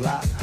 commesso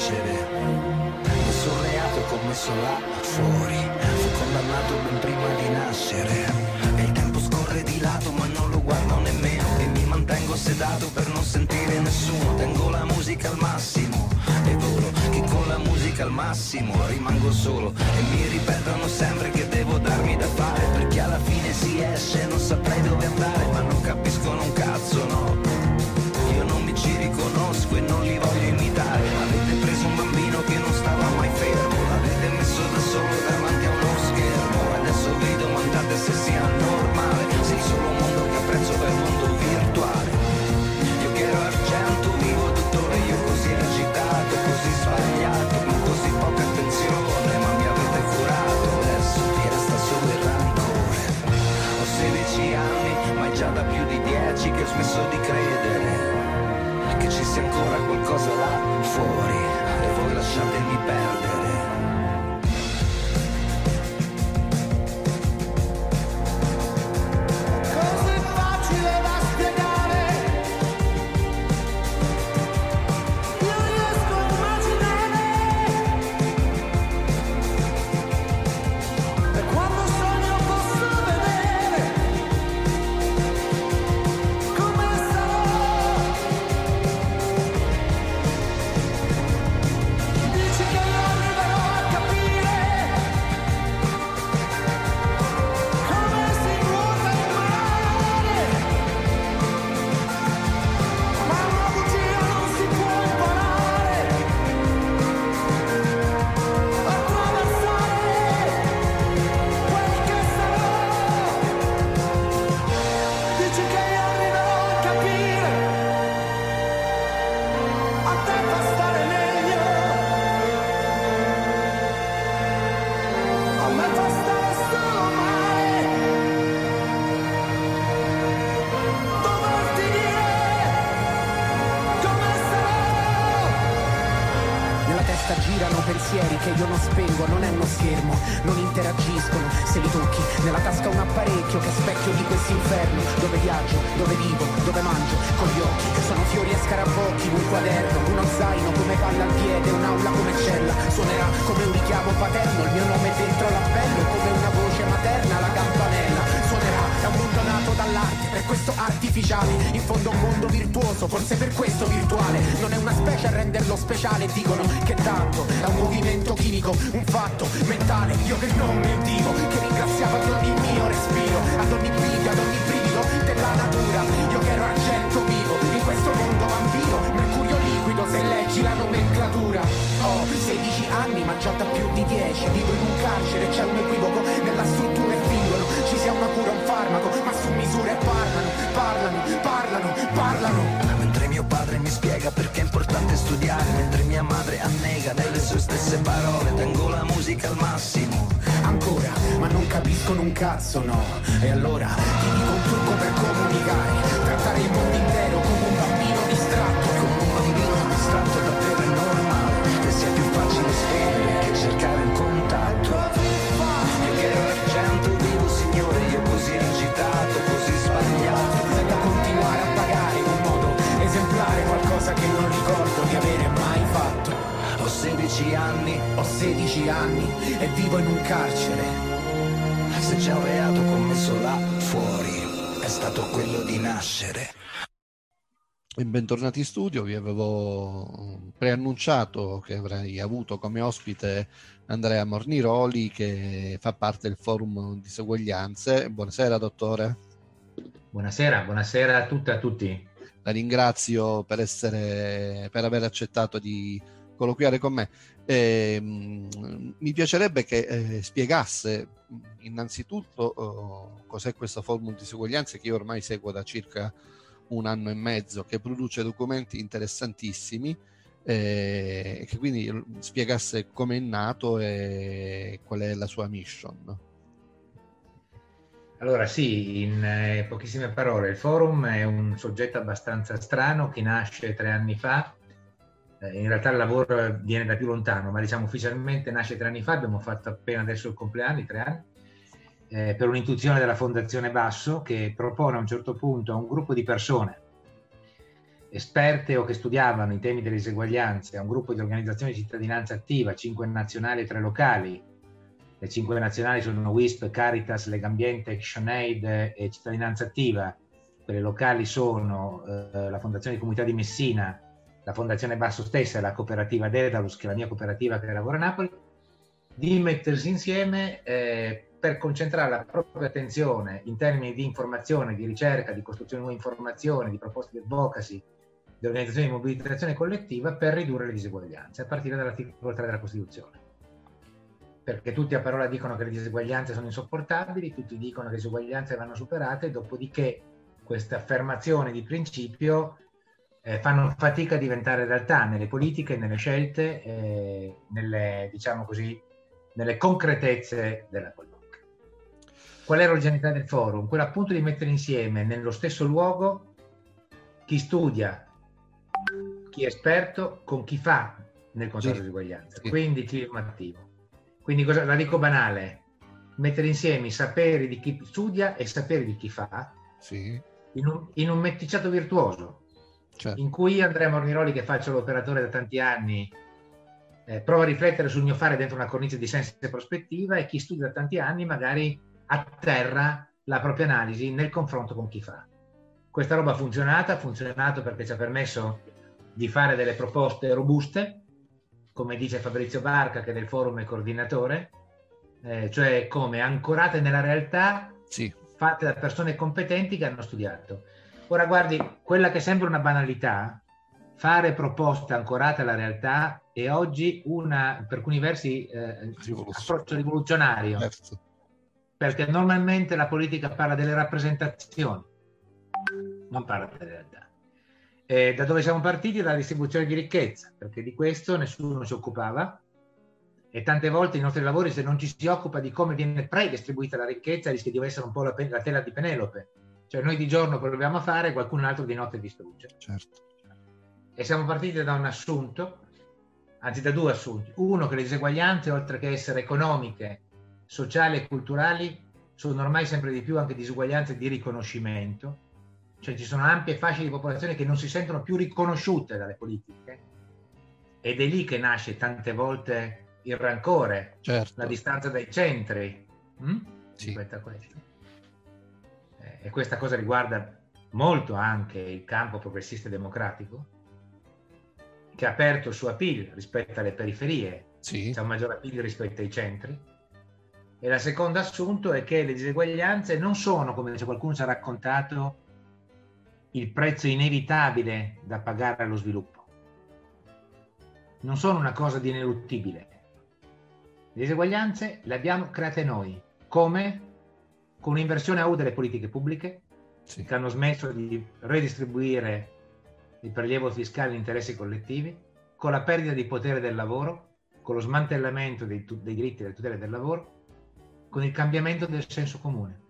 carcere. Nessun reato commesso là fuori, fu condannato ben prima di nascere. E il tempo scorre di lato, ma non lo guardo nemmeno. E mi mantengo sedato per non sentire nessuno. Tengo la musica al massimo e volo, che con la musica al massimo rimango solo. E mi ripetono sempre che devo darmi da fare, perché alla fine si esce, non saprei dove andare, ma non capiscono un cazzo, no. 10 che ho smesso di credere che ci sia ancora qualcosa là fuori e voi lasciatemi perdere. Testa girano pensieri che io non spengo, non è uno schermo, non interagiscono, se li tocchi, nella tasca un apparecchio che è specchio di quest'inferno, dove viaggio, dove vivo, dove mangio, con gli occhi, sono fiori e scarabocchi, un quaderno, uno zaino come palla al piede, un'aula come cella, suonerà come un richiamo paterno, il mio nome dentro l'appello, come una voce materna, la campanella, un dall'arte, per questo artificiale, in fondo un mondo virtuoso, forse per questo virtuale, non è una specie a renderlo speciale, dicono che tanto è un movimento chimico, un fatto mentale, io che non mentivo, che ringraziavo ad ogni mio respiro, ad ogni briga, ad ogni brivido della natura, io che ero argento vivo, in questo mondo vampiro, mercurio liquido, se leggi la nomenclatura, ho 16 anni ma già da più di 10, vivo in un carcere, c'è un equivoco misure parlano, parlano, parlano, parlano. Mentre mio padre mi spiega perché è importante studiare, mentre mia madre annega nelle sue stesse parole, tengo la musica al massimo. Ancora, ma non capiscono un cazzo, no. E allora ti dico un trucco per comunicare. Trattare il mondo intero come un bambino distratto. Con un bambino distratto davvero è normale, che sia più facile scrivere che cercare un 14 anni, o 16 anni e vivo in un carcere. Se c'è un reato commesso là fuori, è stato quello di nascere. E bentornati in studio, vi avevo preannunciato che avrei avuto come ospite Andrea Morniroli che fa parte del forum diseguaglianze. Buonasera dottore. Buonasera, buonasera a tutte e a tutti. La ringrazio per, essere, per aver accettato di colloquiare con me. Eh, mi piacerebbe che eh, spiegasse innanzitutto oh, cos'è questo forum di disuguaglianze che io ormai seguo da circa un anno e mezzo, che produce documenti interessantissimi eh, che quindi spiegasse come è nato e qual è la sua mission. Allora sì, in eh, pochissime parole, il forum è un soggetto abbastanza strano che nasce tre anni fa, eh, in realtà il lavoro viene da più lontano, ma diciamo ufficialmente nasce tre anni fa, abbiamo fatto appena adesso il compleanno, i tre anni, eh, per un'intuizione della Fondazione Basso che propone a un certo punto a un gruppo di persone esperte o che studiavano i temi delle diseguaglianze, a un gruppo di organizzazioni di cittadinanza attiva, cinque nazionali e tre locali, le cinque nazionali sono WISP, Caritas, Legambiente, ActionAid e Cittadinanza Attiva. Quelle locali sono eh, la Fondazione di Comunità di Messina, la Fondazione Basso stessa e la cooperativa Dedalus, che è la mia cooperativa che lavora a Napoli, di mettersi insieme eh, per concentrare la propria attenzione in termini di informazione, di ricerca, di costruzione di nuove informazioni, di proposte di advocacy, di organizzazione di mobilitazione collettiva per ridurre le diseguaglianze, a partire dall'articolo 3 della Costituzione. Perché tutti a parola dicono che le diseguaglianze sono insopportabili, tutti dicono che le diseguaglianze vanno superate, dopodiché queste affermazioni di principio eh, fanno fatica a diventare realtà nelle politiche, nelle scelte, eh, nelle, diciamo così, nelle concretezze della politica. Qual è l'originalità del forum? Quella appunto di mettere insieme nello stesso luogo chi studia, chi è esperto, con chi fa nel consenso di diseguaglianza, quindi chi è attivo. Quindi cosa, la dico banale, mettere insieme i saperi di chi studia e i saperi di chi fa sì. in, un, in, un, meticciato virtuoso, certo. in cui Andrea Morniroli, che faccio l'operatore da tanti anni, eh, prova a riflettere sul mio fare dentro una cornice di senso e prospettiva e chi studia da tanti anni magari atterra la propria analisi nel confronto con chi fa. Questa roba ha funzionato, ha funzionato perché ci ha permesso di fare delle proposte robuste, come dice Fabrizio Barca, che del forum è coordinatore, eh, cioè come ancorate nella realtà, sì. fatte da persone competenti che hanno studiato. Ora guardi, quella che sembra una banalità, fare proposte ancorate alla realtà è oggi una, per alcuni versi, eh, approccio rivoluzionario. Certo. Perché normalmente la politica parla delle rappresentazioni, non parla delle realtà. Eh, da dove siamo partiti? Dalla distribuzione di ricchezza, perché di questo nessuno si occupava e tante volte i nostri lavori, se non ci si occupa di come viene predistribuita la ricchezza, rischia di essere un po' la, la tela di Penelope. Cioè noi di giorno proviamo a fare, qualcun altro di notte distrugge. Certo. E siamo partiti da un assunto, anzi da due assunti. Uno, che le diseguaglianze, oltre che essere economiche, sociali e culturali, sono ormai sempre di più anche disuguaglianze di riconoscimento cioè ci sono ampie fasce di popolazione che non si sentono più riconosciute dalle politiche ed è lì che nasce tante volte il rancore, certo. la distanza dai centri hm? sì. rispetto a questo. E questa cosa riguarda molto anche il campo progressista e democratico, che ha aperto il suo appeal rispetto alle periferie, sì. c'è un maggiore appeal rispetto ai centri. E la seconda assunto è che le diseguaglianze non sono, come qualcuno ci ha raccontato, il prezzo inevitabile da pagare allo sviluppo. Non sono una cosa di ineluttibile. Le diseguaglianze le abbiamo create noi. Come? Con un'inversione a U delle politiche pubbliche sì. che hanno smesso di redistribuire il prelievo fiscale in interessi collettivi, con la perdita di potere del lavoro, con lo smantellamento dei, dei diritti e delle tutele del lavoro, con il cambiamento del senso comune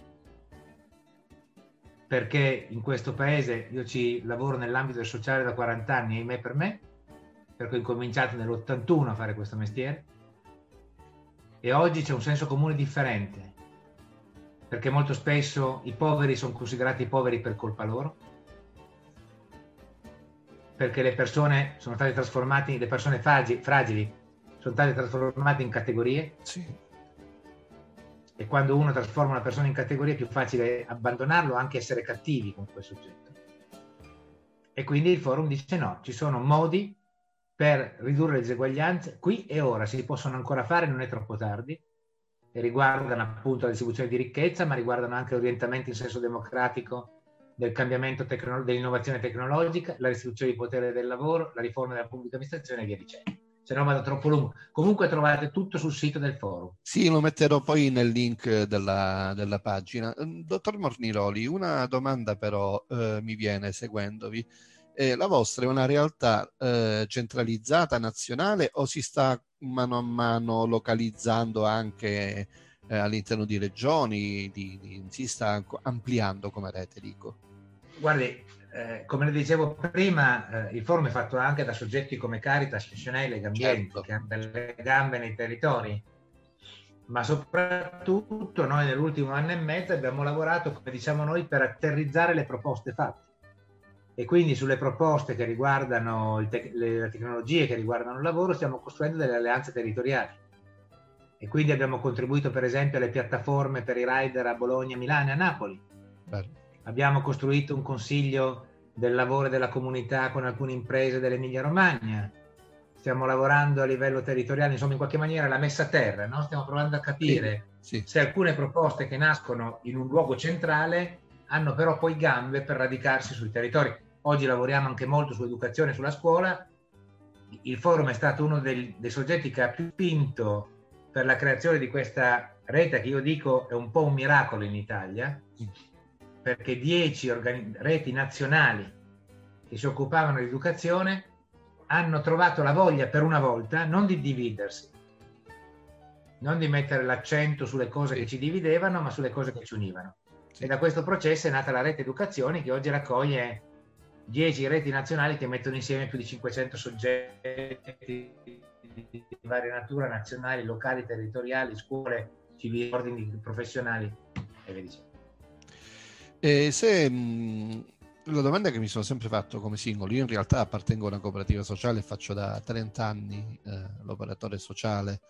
perché in questo paese io ci lavoro nell'ambito del sociale da 40 anni, ahimè per me, perché ho incominciato nell'81 a fare questo mestiere, e oggi c'è un senso comune differente, perché molto spesso i poveri sono considerati poveri per colpa loro, perché le persone sono state trasformate, le persone fragili, fragili sono state trasformate in categorie. Sì e quando uno trasforma una persona in categoria è più facile abbandonarlo, anche essere cattivi con quel soggetto. E quindi il forum dice no, ci sono modi per ridurre le diseguaglianze qui e ora, si possono ancora fare, non è troppo tardi, riguardano appunto la distribuzione di ricchezza, ma riguardano anche orientamenti in senso democratico del cambiamento tecno- dell'innovazione tecnologica, la restituzione di potere del lavoro, la riforma della pubblica amministrazione e via dicendo. Se no vado troppo lungo. Comunque trovate tutto sul sito del forum. Sì, lo metterò poi nel link della, della pagina. Dottor Morniroli, una domanda però eh, mi viene seguendovi. Eh, la vostra è una realtà eh, centralizzata, nazionale o si sta mano a mano localizzando anche eh, all'interno di regioni, di, di, si sta ampliando come rete, dico? Guardi, eh, come le dicevo prima, eh, il forum è fatto anche da soggetti come Caritas, Scenei, Legambienti, certo. che hanno delle gambe nei territori, ma soprattutto noi nell'ultimo anno e mezzo abbiamo lavorato, come diciamo noi, per atterrizzare le proposte fatte. E quindi sulle proposte che riguardano te- le tecnologie, che riguardano il lavoro, stiamo costruendo delle alleanze territoriali. E quindi abbiamo contribuito per esempio alle piattaforme per i rider a Bologna, Milano e a Napoli. Bello Abbiamo costruito un consiglio del lavoro e della comunità con alcune imprese dell'Emilia Romagna. Stiamo lavorando a livello territoriale, insomma, in qualche maniera la messa a terra, no? stiamo provando a capire sì, sì. se alcune proposte che nascono in un luogo centrale hanno però poi gambe per radicarsi sui territori. Oggi lavoriamo anche molto sull'educazione e sulla scuola. Il forum è stato uno dei, dei soggetti che ha più spinto per la creazione di questa rete che io dico è un po' un miracolo in Italia perché dieci organi- reti nazionali che si occupavano di educazione hanno trovato la voglia per una volta non di dividersi, non di mettere l'accento sulle cose che ci dividevano, ma sulle cose che ci univano. E da questo processo è nata la rete educazione che oggi raccoglie 10 reti nazionali che mettono insieme più di 500 soggetti di varia natura, nazionali, locali, territoriali, scuole, civili, ordini professionali e via dicendo. E se mh, la domanda che mi sono sempre fatto come singolo, io in realtà appartengo a una cooperativa sociale faccio da 30 anni eh, l'operatore sociale,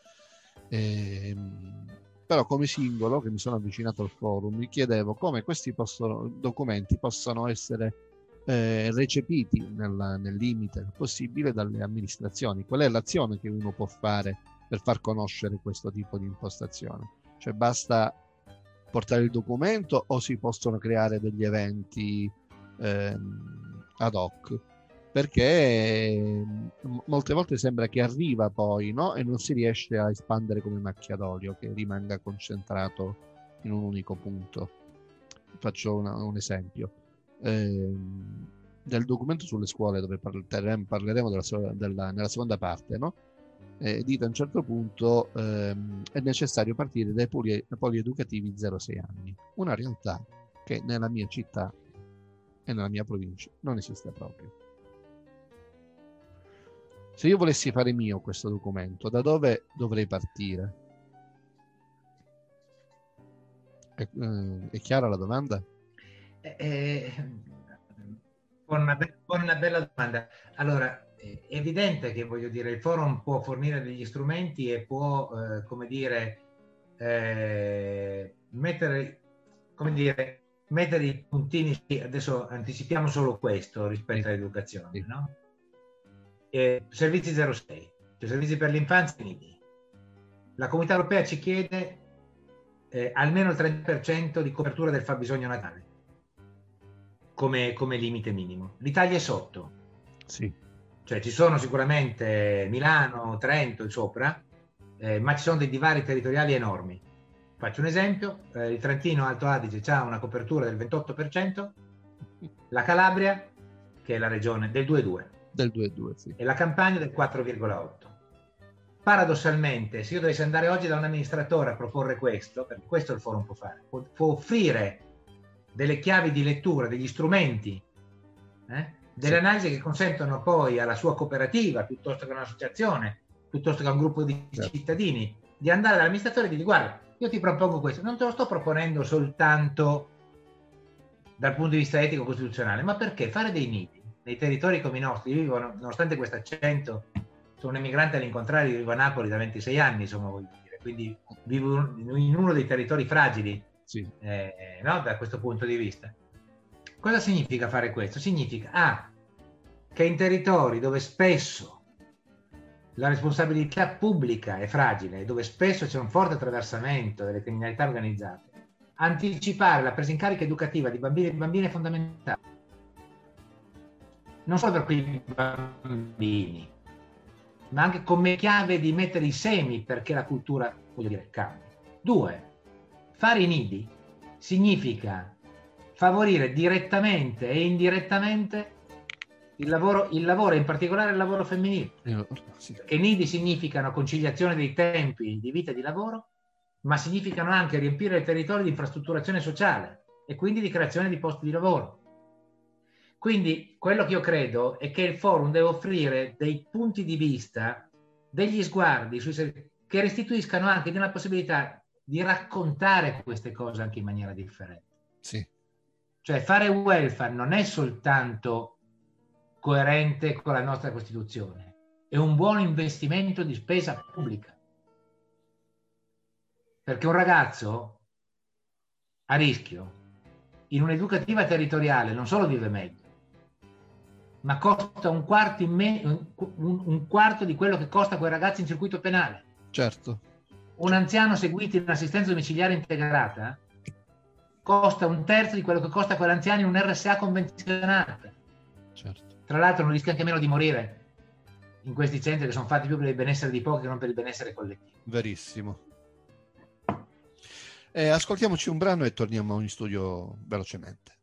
e, mh, però come singolo che mi sono avvicinato al forum mi chiedevo come questi possono, documenti possano essere eh, recepiti nel, nel limite possibile dalle amministrazioni, qual è l'azione che uno può fare per far conoscere questo tipo di impostazione. Cioè basta portare il documento o si possono creare degli eventi ehm, ad hoc? Perché molte volte sembra che arriva poi no? e non si riesce a espandere come macchia d'olio, che rimanga concentrato in un unico punto. Faccio una, un esempio. Eh, del documento sulle scuole, dove parleremo della, della, nella seconda parte, no? eh, dite a un certo punto ehm, è necessario partire dai poli, polieducativi 0-6 anni, una realtà che nella mia città e nella mia provincia non esiste proprio. Se io volessi fare mio questo documento, da dove dovrei partire? È, eh, è chiara la domanda? Eh, eh, una, be- una bella domanda. Allora, è evidente che voglio dire, il forum può fornire degli strumenti e può, eh, come dire, eh, mettere, come dire, mettere i puntini, adesso anticipiamo solo questo rispetto all'educazione, no? Eh, servizi 06, cioè servizi per l'infanzia e La comunità europea ci chiede eh, almeno il 30% di copertura del fabbisogno natale come, come limite minimo. L'Italia è sotto. Sì cioè ci sono sicuramente Milano, Trento e sopra, eh, ma ci sono dei divari territoriali enormi. Faccio un esempio, eh, il Trentino Alto Adige ha una copertura del 28%, la Calabria, che è la regione, del 2,2%. Del 2,2, sì. E la Campania del 4,8%. Paradossalmente, se io dovessi andare oggi da un amministratore a proporre questo, perché questo il forum può fare, può, può offrire delle chiavi di lettura, degli strumenti, eh, delle sì. analisi che consentono poi alla sua cooperativa, piuttosto che un'associazione, piuttosto che a un gruppo di certo. cittadini, di andare dall'amministratore e di dire guarda, io ti propongo questo, non te lo sto proponendo soltanto dal punto di vista etico costituzionale, ma perché fare dei nidi nei territori come i nostri, io vivo, nonostante questo accento, sono un emigrante all'incontrario, vivo a Napoli da 26 anni, insomma, voglio dire, quindi vivo in uno dei territori fragili sì. eh, no? da questo punto di vista. Cosa significa fare questo? Significa ah, che in territori dove spesso la responsabilità pubblica è fragile, dove spesso c'è un forte attraversamento delle criminalità organizzate, anticipare la presa in carica educativa di bambini e bambine è fondamentale. Non solo per quei bambini, ma anche come chiave di mettere i semi perché la cultura, voglio dire, cambi. Due, fare i nidi significa favorire direttamente e indirettamente il lavoro, il lavoro in particolare il lavoro femminile. Sì. Perché nidi significano conciliazione dei tempi di vita e di lavoro, ma significano anche riempire il territorio di infrastrutturazione sociale e quindi di creazione di posti di lavoro. Quindi quello che io credo è che il forum deve offrire dei punti di vista, degli sguardi sui, che restituiscano anche una possibilità di raccontare queste cose anche in maniera differente. Sì. Cioè fare welfare non è soltanto coerente con la nostra Costituzione, è un buon investimento di spesa pubblica. Perché un ragazzo a rischio in un'educativa territoriale non solo vive meglio, ma costa un quarto, me- un, un quarto, di quello che costa quei ragazzi in circuito penale. Certo. Un anziano seguito in assistenza domiciliare integrata costa un terzo di quello che costa quell'anziano in un RSA convenzionata. Certo. Tra l'altro non rischia anche meno di morire in questi centri che sono fatti più per il benessere di pochi che non per il benessere collettivo. Verissimo. Eh, ascoltiamoci un brano e torniamo in studio velocemente.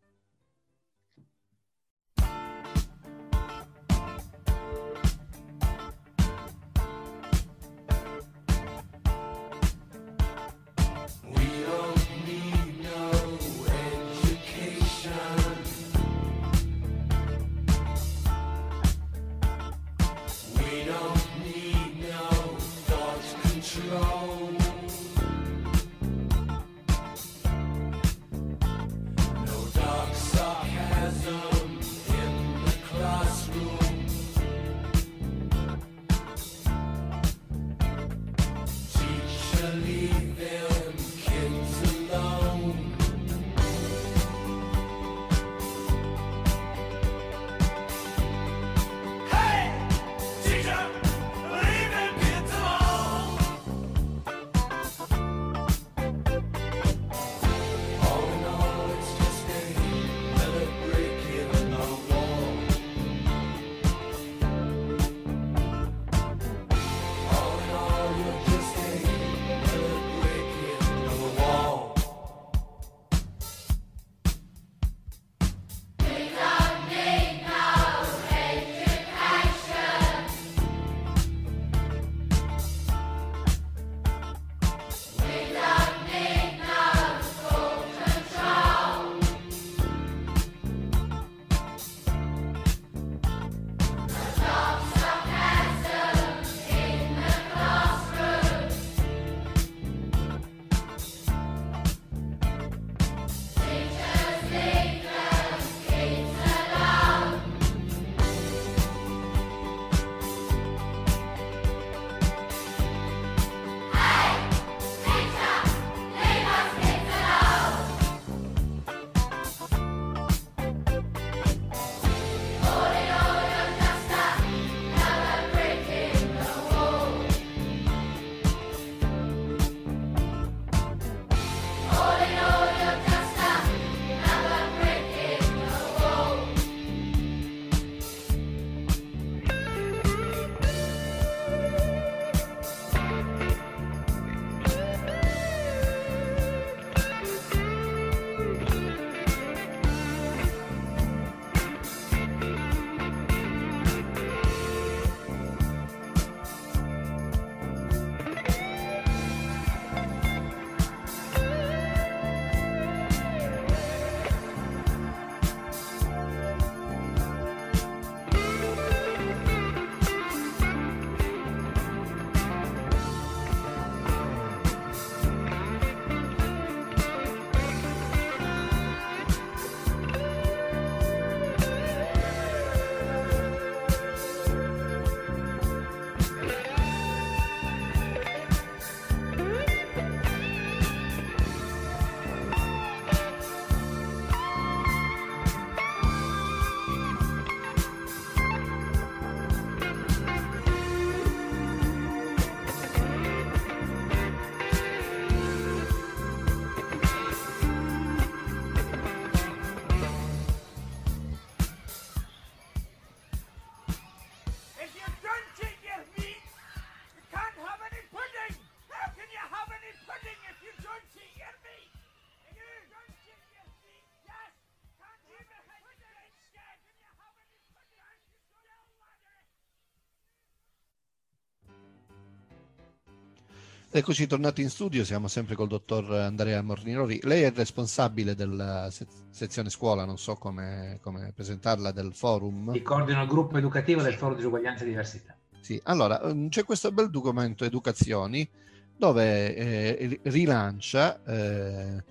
Eccoci tornati in studio, siamo sempre col dottor Andrea Mornirori. Lei è responsabile della sezione scuola, non so come, come presentarla, del forum. Ti coordino il gruppo educativo del forum disuguaglianza e diversità. Sì, allora mm, c'è questo bel documento Educazioni dove eh, rilancia eh,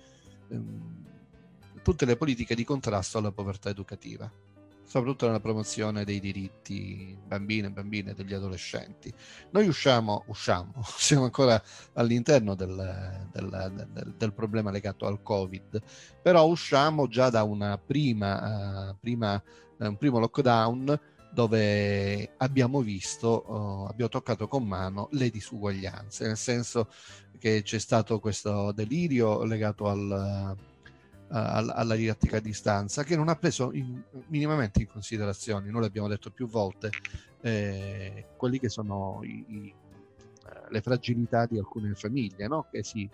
mm, tutte le politiche di contrasto alla povertà educativa soprattutto nella promozione dei diritti bambine e bambine degli adolescenti. Noi usciamo, usciamo siamo ancora all'interno del, del, del, del, problema legato al Covid, però usciamo già da prima, uh, prima, uh, un primo lockdown dove abbiamo visto, uh, abbiamo toccato con mano le disuguaglianze, nel senso che c'è stato questo delirio legato al alla didattica a distanza che non ha preso in, minimamente in considerazione, noi l'abbiamo detto più volte, eh, quelli che sono i, i, eh, le fragilità di alcune famiglie, no? che sì,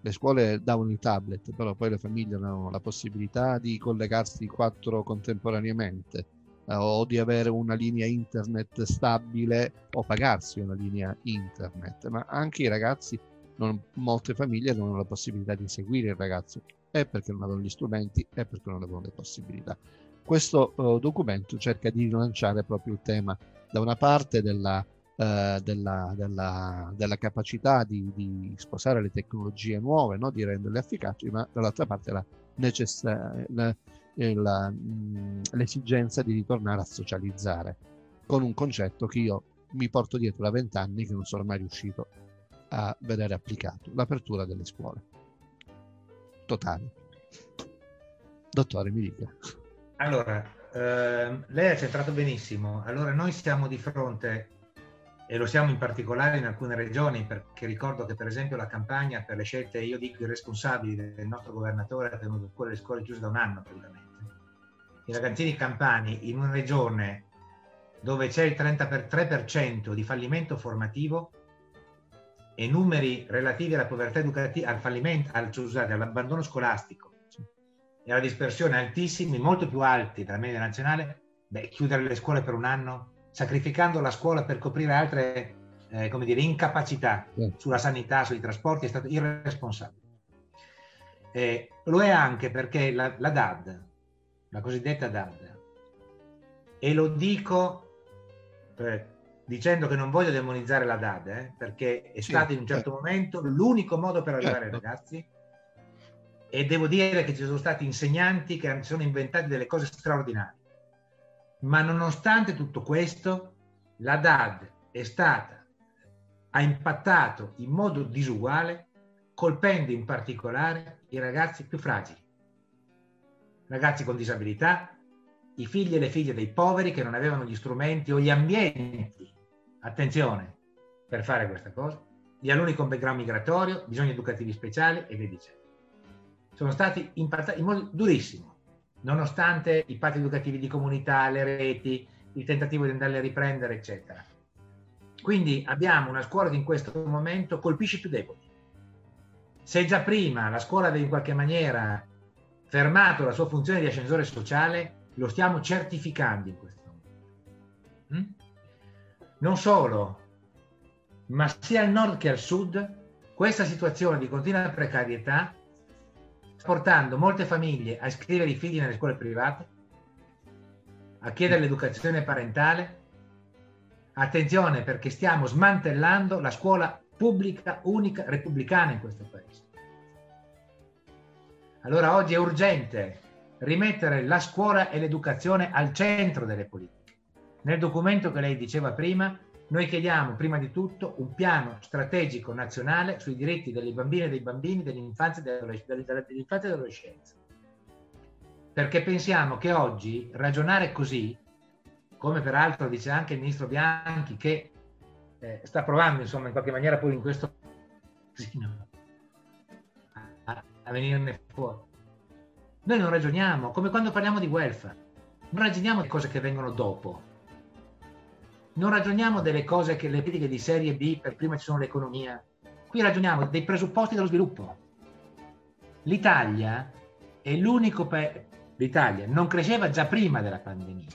le scuole davano i tablet, però poi le famiglie avevano la possibilità di collegarsi quattro contemporaneamente eh, o di avere una linea internet stabile o pagarsi una linea internet, ma anche i ragazzi, non, molte famiglie non hanno la possibilità di seguire il ragazzo è perché non avevano gli strumenti, è perché non avevano le possibilità. Questo uh, documento cerca di rilanciare proprio il tema da una parte della, uh, della, della, della capacità di, di, sposare le tecnologie nuove, no? di renderle efficaci, ma dall'altra parte la necess- la, la, mh, l'esigenza di ritornare a socializzare con un concetto che io mi porto dietro da vent'anni che non sono mai riuscito a vedere applicato, l'apertura delle scuole totali. Dottore, mi dica. Allora, ehm, lei ha centrato benissimo. Allora, noi siamo di fronte, e lo siamo in particolare in alcune regioni, perché ricordo che per esempio la campagna per le scelte, io dico irresponsabili del nostro governatore, ha tenuto le scuole chiuse da un anno praticamente. I ragazzini campani in una regione dove c'è il 33% di fallimento formativo, e numeri relativi alla povertà educativa, al fallimento, al, scusate, all'abbandono scolastico e alla dispersione altissimi, molto più alti della media nazionale, beh, chiudere le scuole per un anno, sacrificando la scuola per coprire altre eh, come dire, incapacità sulla sanità, sui trasporti, è stato irresponsabile. Eh, lo è anche perché la, la DAD, la cosiddetta DAD, e lo dico eh, dicendo che non voglio demonizzare la DAD, eh, perché è sì, stato in un certo certo. momento l'unico modo per arrivare certo. ai ragazzi e devo dire che ci sono stati insegnanti che si sono inventati delle cose straordinarie. Ma nonostante tutto questo, la DAD è stata, ha impattato in modo disuguale, colpendo in particolare i ragazzi più fragili, ragazzi con disabilità, i figli e le figlie dei poveri che non avevano gli strumenti o gli ambienti attenzione per fare questa cosa, gli alunni con background migratorio, bisogni educativi speciali e via dicendo. Sono stati impattati in modo durissimo, nonostante i patti educativi di comunità, le reti, il tentativo di andarli a riprendere, eccetera. Quindi abbiamo una scuola che in questo momento colpisce più deboli. Se già prima la scuola aveva in qualche maniera fermato la sua funzione di ascensore sociale, lo stiamo certificando in questo? Non solo, ma sia al nord che al sud, questa situazione di continua precarietà sta portando molte famiglie a iscrivere i figli nelle scuole private, a chiedere l'educazione parentale. Attenzione perché stiamo smantellando la scuola pubblica unica repubblicana in questo paese. Allora oggi è urgente rimettere la scuola e l'educazione al centro delle politiche. Nel documento che lei diceva prima, noi chiediamo prima di tutto un piano strategico nazionale sui diritti delle bambine e dei bambini, dell'infanzia e dell'adolescenza. Perché pensiamo che oggi ragionare così, come peraltro dice anche il ministro Bianchi, che eh, sta provando insomma in qualche maniera poi in questo a, a venirne fuori. Noi non ragioniamo, come quando parliamo di welfare, non ragioniamo di cose che vengono dopo, non ragioniamo delle cose che le politiche di serie B, per prima ci sono l'economia, qui ragioniamo dei presupposti dello sviluppo. L'Italia è l'unico paese, l'Italia non cresceva già prima della pandemia,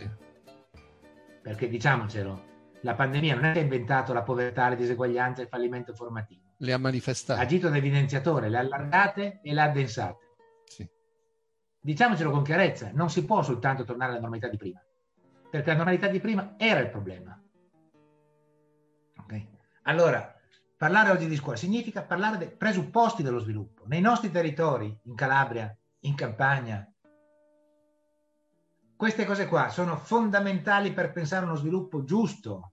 perché diciamocelo, la pandemia non è che ha inventato la povertà, le diseguaglianze, il fallimento formativo. Le ha manifestate. Ha agito da evidenziatore, le ha allargate e le ha addensate. Sì. Diciamocelo con chiarezza, non si può soltanto tornare alla normalità di prima, perché la normalità di prima era il problema. Allora, parlare oggi di scuola significa parlare dei presupposti dello sviluppo. Nei nostri territori, in Calabria, in Campania, queste cose qua sono fondamentali per pensare uno sviluppo giusto.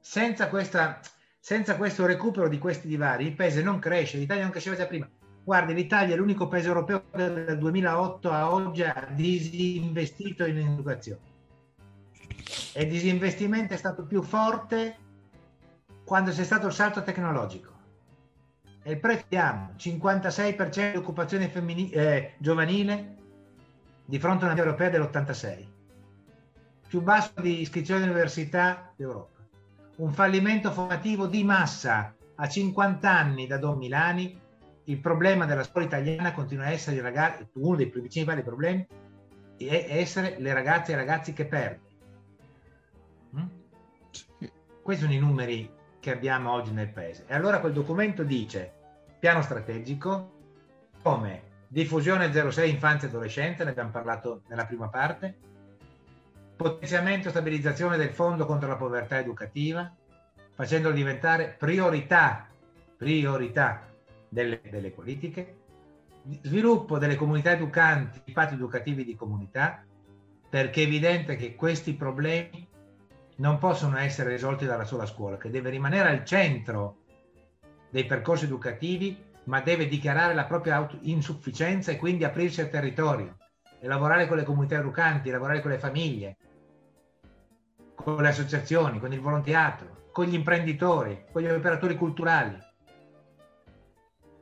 Senza, questa, senza questo recupero di questi divari, il paese non cresce, l'Italia non cresceva già prima. Guardi, l'Italia è l'unico paese europeo che dal 2008 a oggi ha disinvestito in educazione. E disinvestimento è stato più forte quando c'è stato il salto tecnologico. E il prezziamo 56% di occupazione femminile, eh, giovanile di fronte a una media europea dell'86, più basso di iscrizione all'università d'Europa, un fallimento formativo di massa a 50 anni da Don Milani, il problema della scuola italiana continua a essere ragazzi, uno dei principali problemi è essere le ragazze e i ragazzi che perdono. Mm? Questi sono i numeri che abbiamo oggi nel paese. E allora quel documento dice piano strategico come diffusione 06 infanzia e adolescenza, ne abbiamo parlato nella prima parte, potenziamento e stabilizzazione del fondo contro la povertà educativa, facendolo diventare priorità, priorità delle, delle politiche, sviluppo delle comunità educanti, i patti educativi di comunità, perché è evidente che questi problemi non possono essere risolti dalla sola scuola, che deve rimanere al centro dei percorsi educativi ma deve dichiarare la propria insufficienza e quindi aprirsi al territorio e lavorare con le comunità educanti, lavorare con le famiglie, con le associazioni, con il volontariato, con gli imprenditori, con gli operatori culturali.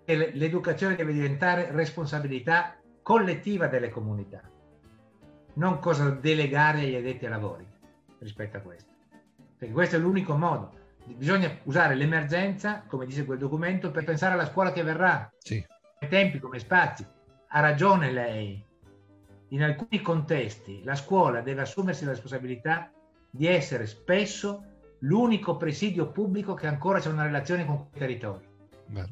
E l'educazione deve diventare responsabilità collettiva delle comunità, non cosa delegare agli addetti ai lavori rispetto a questo. Perché questo è l'unico modo bisogna usare l'emergenza, come dice quel documento, per pensare alla scuola che verrà. Sì. Come tempi, come spazi. Ha ragione lei. In alcuni contesti la scuola deve assumersi la responsabilità di essere spesso l'unico presidio pubblico che ancora c'è una relazione con quei territori. Beh.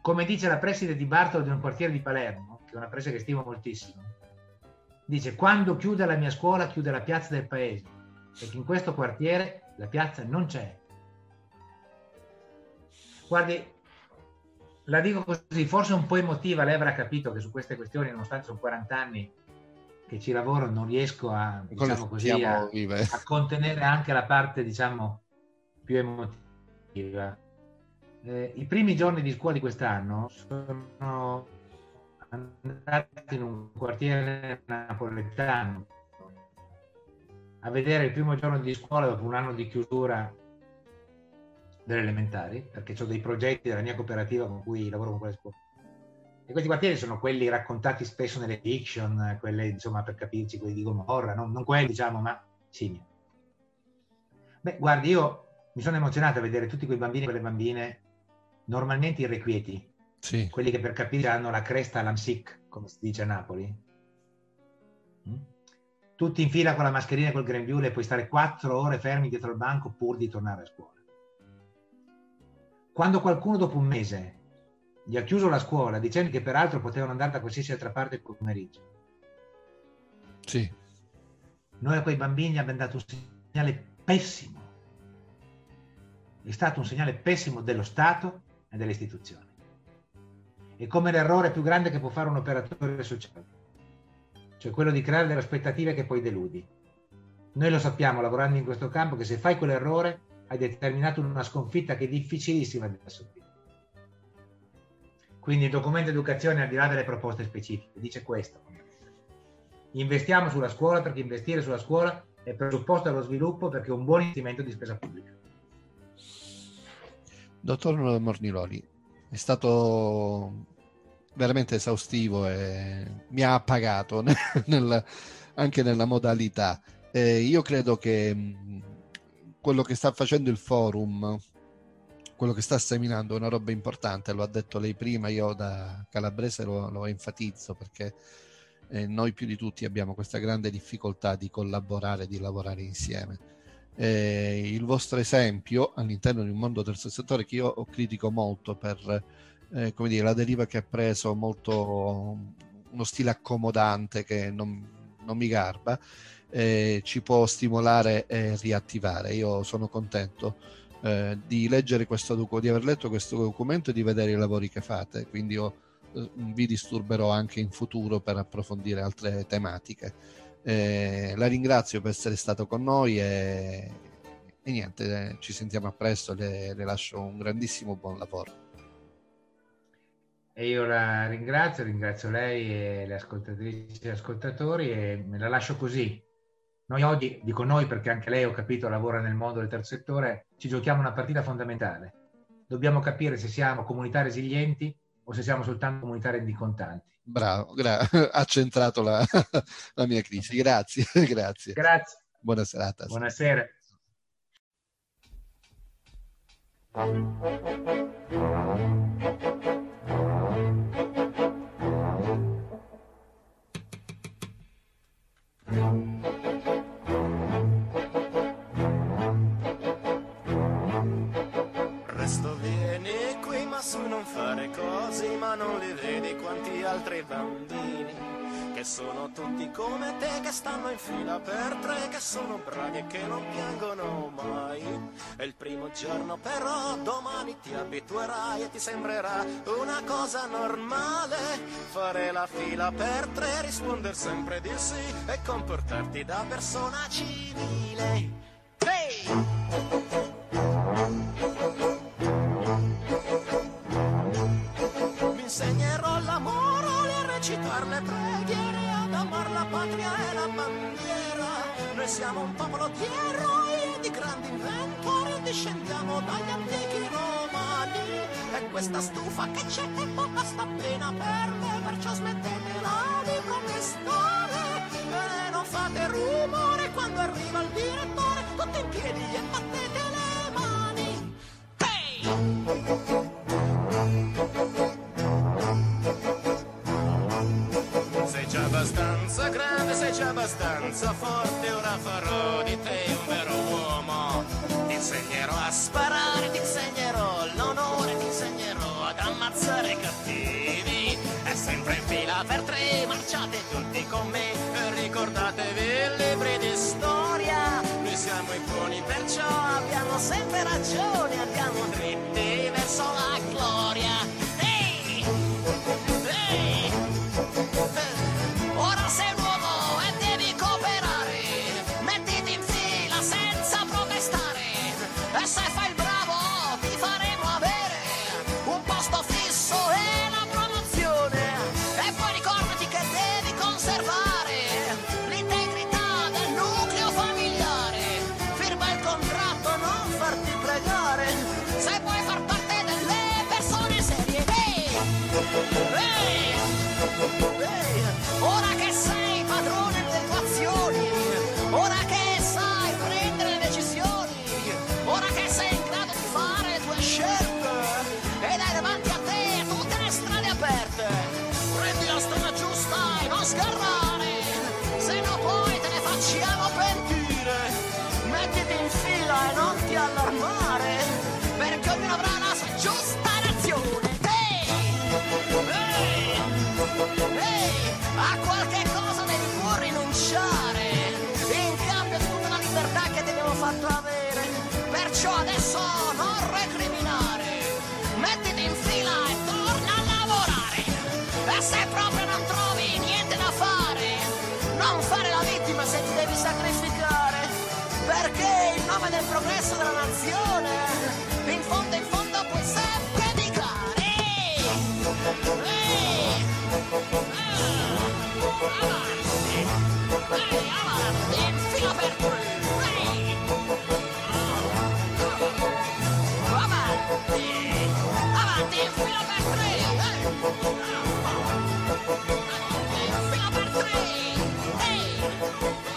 Come dice la preside di Bartolo di un quartiere di Palermo, che è una preside che stimo moltissimo, dice quando chiude la mia scuola chiude la piazza del paese, perché in questo quartiere la piazza non c'è. Guardi, la dico così, forse un po' emotiva, lei avrà capito che su queste questioni, nonostante sono 40 anni che ci lavoro, non riesco a, diciamo così, a, a, contenere anche la parte, diciamo, più emotiva. Eh, I primi giorni di scuola di quest'anno sono andati in un quartiere napoletano a vedere il primo giorno di scuola dopo un anno di chiusura delle elementari, perché ho dei progetti della mia cooperativa con cui lavoro con quelle scuole. E questi quartieri sono quelli raccontati spesso nelle fiction, quelle insomma per capirci, quelli di Gomorra, non, non quelli diciamo, ma simili. Beh, guardi, io mi sono emozionato a vedere tutti quei bambini e quelle bambine normalmente irrequieti, sì. quelli che per capire hanno la cresta l'AMSIC, come si dice a Napoli. Mm? tutti in fila con la mascherina e col grembiule e puoi stare quattro ore fermi dietro al banco pur di tornare a scuola. Quando qualcuno dopo un mese gli ha chiuso la scuola dicendo che peraltro potevano andare da qualsiasi altra parte il pomeriggio. Sì. Noi a quei bambini abbiamo dato un segnale pessimo. È stato un segnale pessimo dello Stato e delle istituzioni. È come l'errore più grande che può fare un operatore sociale cioè quello di creare delle aspettative che poi deludi. Noi lo sappiamo lavorando in questo campo che se fai quell'errore hai determinato una sconfitta che è difficilissima da subire. Quindi il documento educazione, al di là delle proposte specifiche, dice questo. Investiamo sulla scuola perché investire sulla scuola è presupposto allo sviluppo perché è un buon investimento di spesa pubblica. Dottor Morniloli, è stato veramente esaustivo e mi ha appagato nel, anche nella modalità. Eh, io credo che mh, quello che sta facendo il forum, quello che sta seminando è una roba importante, lo ha detto lei prima, io da calabrese lo, lo enfatizzo perché eh, noi più di tutti abbiamo questa grande difficoltà di collaborare, di lavorare insieme. Eh, il vostro esempio all'interno di un mondo terzo settore che io critico molto per eh, come dire, la deriva che ha preso molto uno stile accomodante che non, non mi garba, eh, ci può stimolare e riattivare. Io sono contento eh, di leggere questo documento, di aver letto questo documento e di vedere i lavori che fate, quindi io eh, vi disturberò anche in futuro per approfondire altre tematiche. Eh, la ringrazio per essere stato con noi e, e niente, eh, ci sentiamo a presto, le, le lascio un grandissimo buon lavoro. E io la ringrazio, ringrazio lei e le ascoltatrici e ascoltatori e me la lascio così. Noi oggi, dico noi perché anche lei ho capito lavora nel mondo del terzo settore, ci giochiamo una partita fondamentale. Dobbiamo capire se siamo comunità resilienti o se siamo soltanto comunità rendicontanti. Bravo, gra- ha centrato la, la, mia crisi. Grazie, grazie. Grazie. Buona serata. Buonasera. Ma non li vedi quanti altri bambini che sono tutti come te che stanno in fila per tre che sono bravi e che non piangono mai è il primo giorno però domani ti abituerai e ti sembrerà una cosa normale fare la fila per tre rispondere sempre di sì e comportarti da persona civile hey! Recitare le preghiere, ad amare la patria e la bandiera. Noi siamo un popolo di eroi e di grandi inventori, discendiamo dagli antichi romani. E questa stufa che c'è è poca sta appena per me, perciò smettetela di protestare. E non fate rumore quando arriva il direttore, tutti in piedi e battete le mani. Hey! Abbastanza forte, ora farò di te un vero uomo. Ti insegnerò a sparare, ti insegnerò l'onore, ti insegnerò ad ammazzare i cattivi. È sempre in fila per tre, marciate tutti con me, ricordatevi i libri di storia. Noi siamo i buoni, perciò abbiamo sempre ragione, sgarrare, se no poi te ne facciamo pentire. Mettiti in fila e non ti allarmare, perché ognuno avrà la giusta. nome del progresso della nazione, in fondo in fondo puoi sempre dichiarare. Ehi, avanti, ehi, avanti, fino per tre, tutti. Avanti, avanti, fino per tre. Fino per tre. Ehi.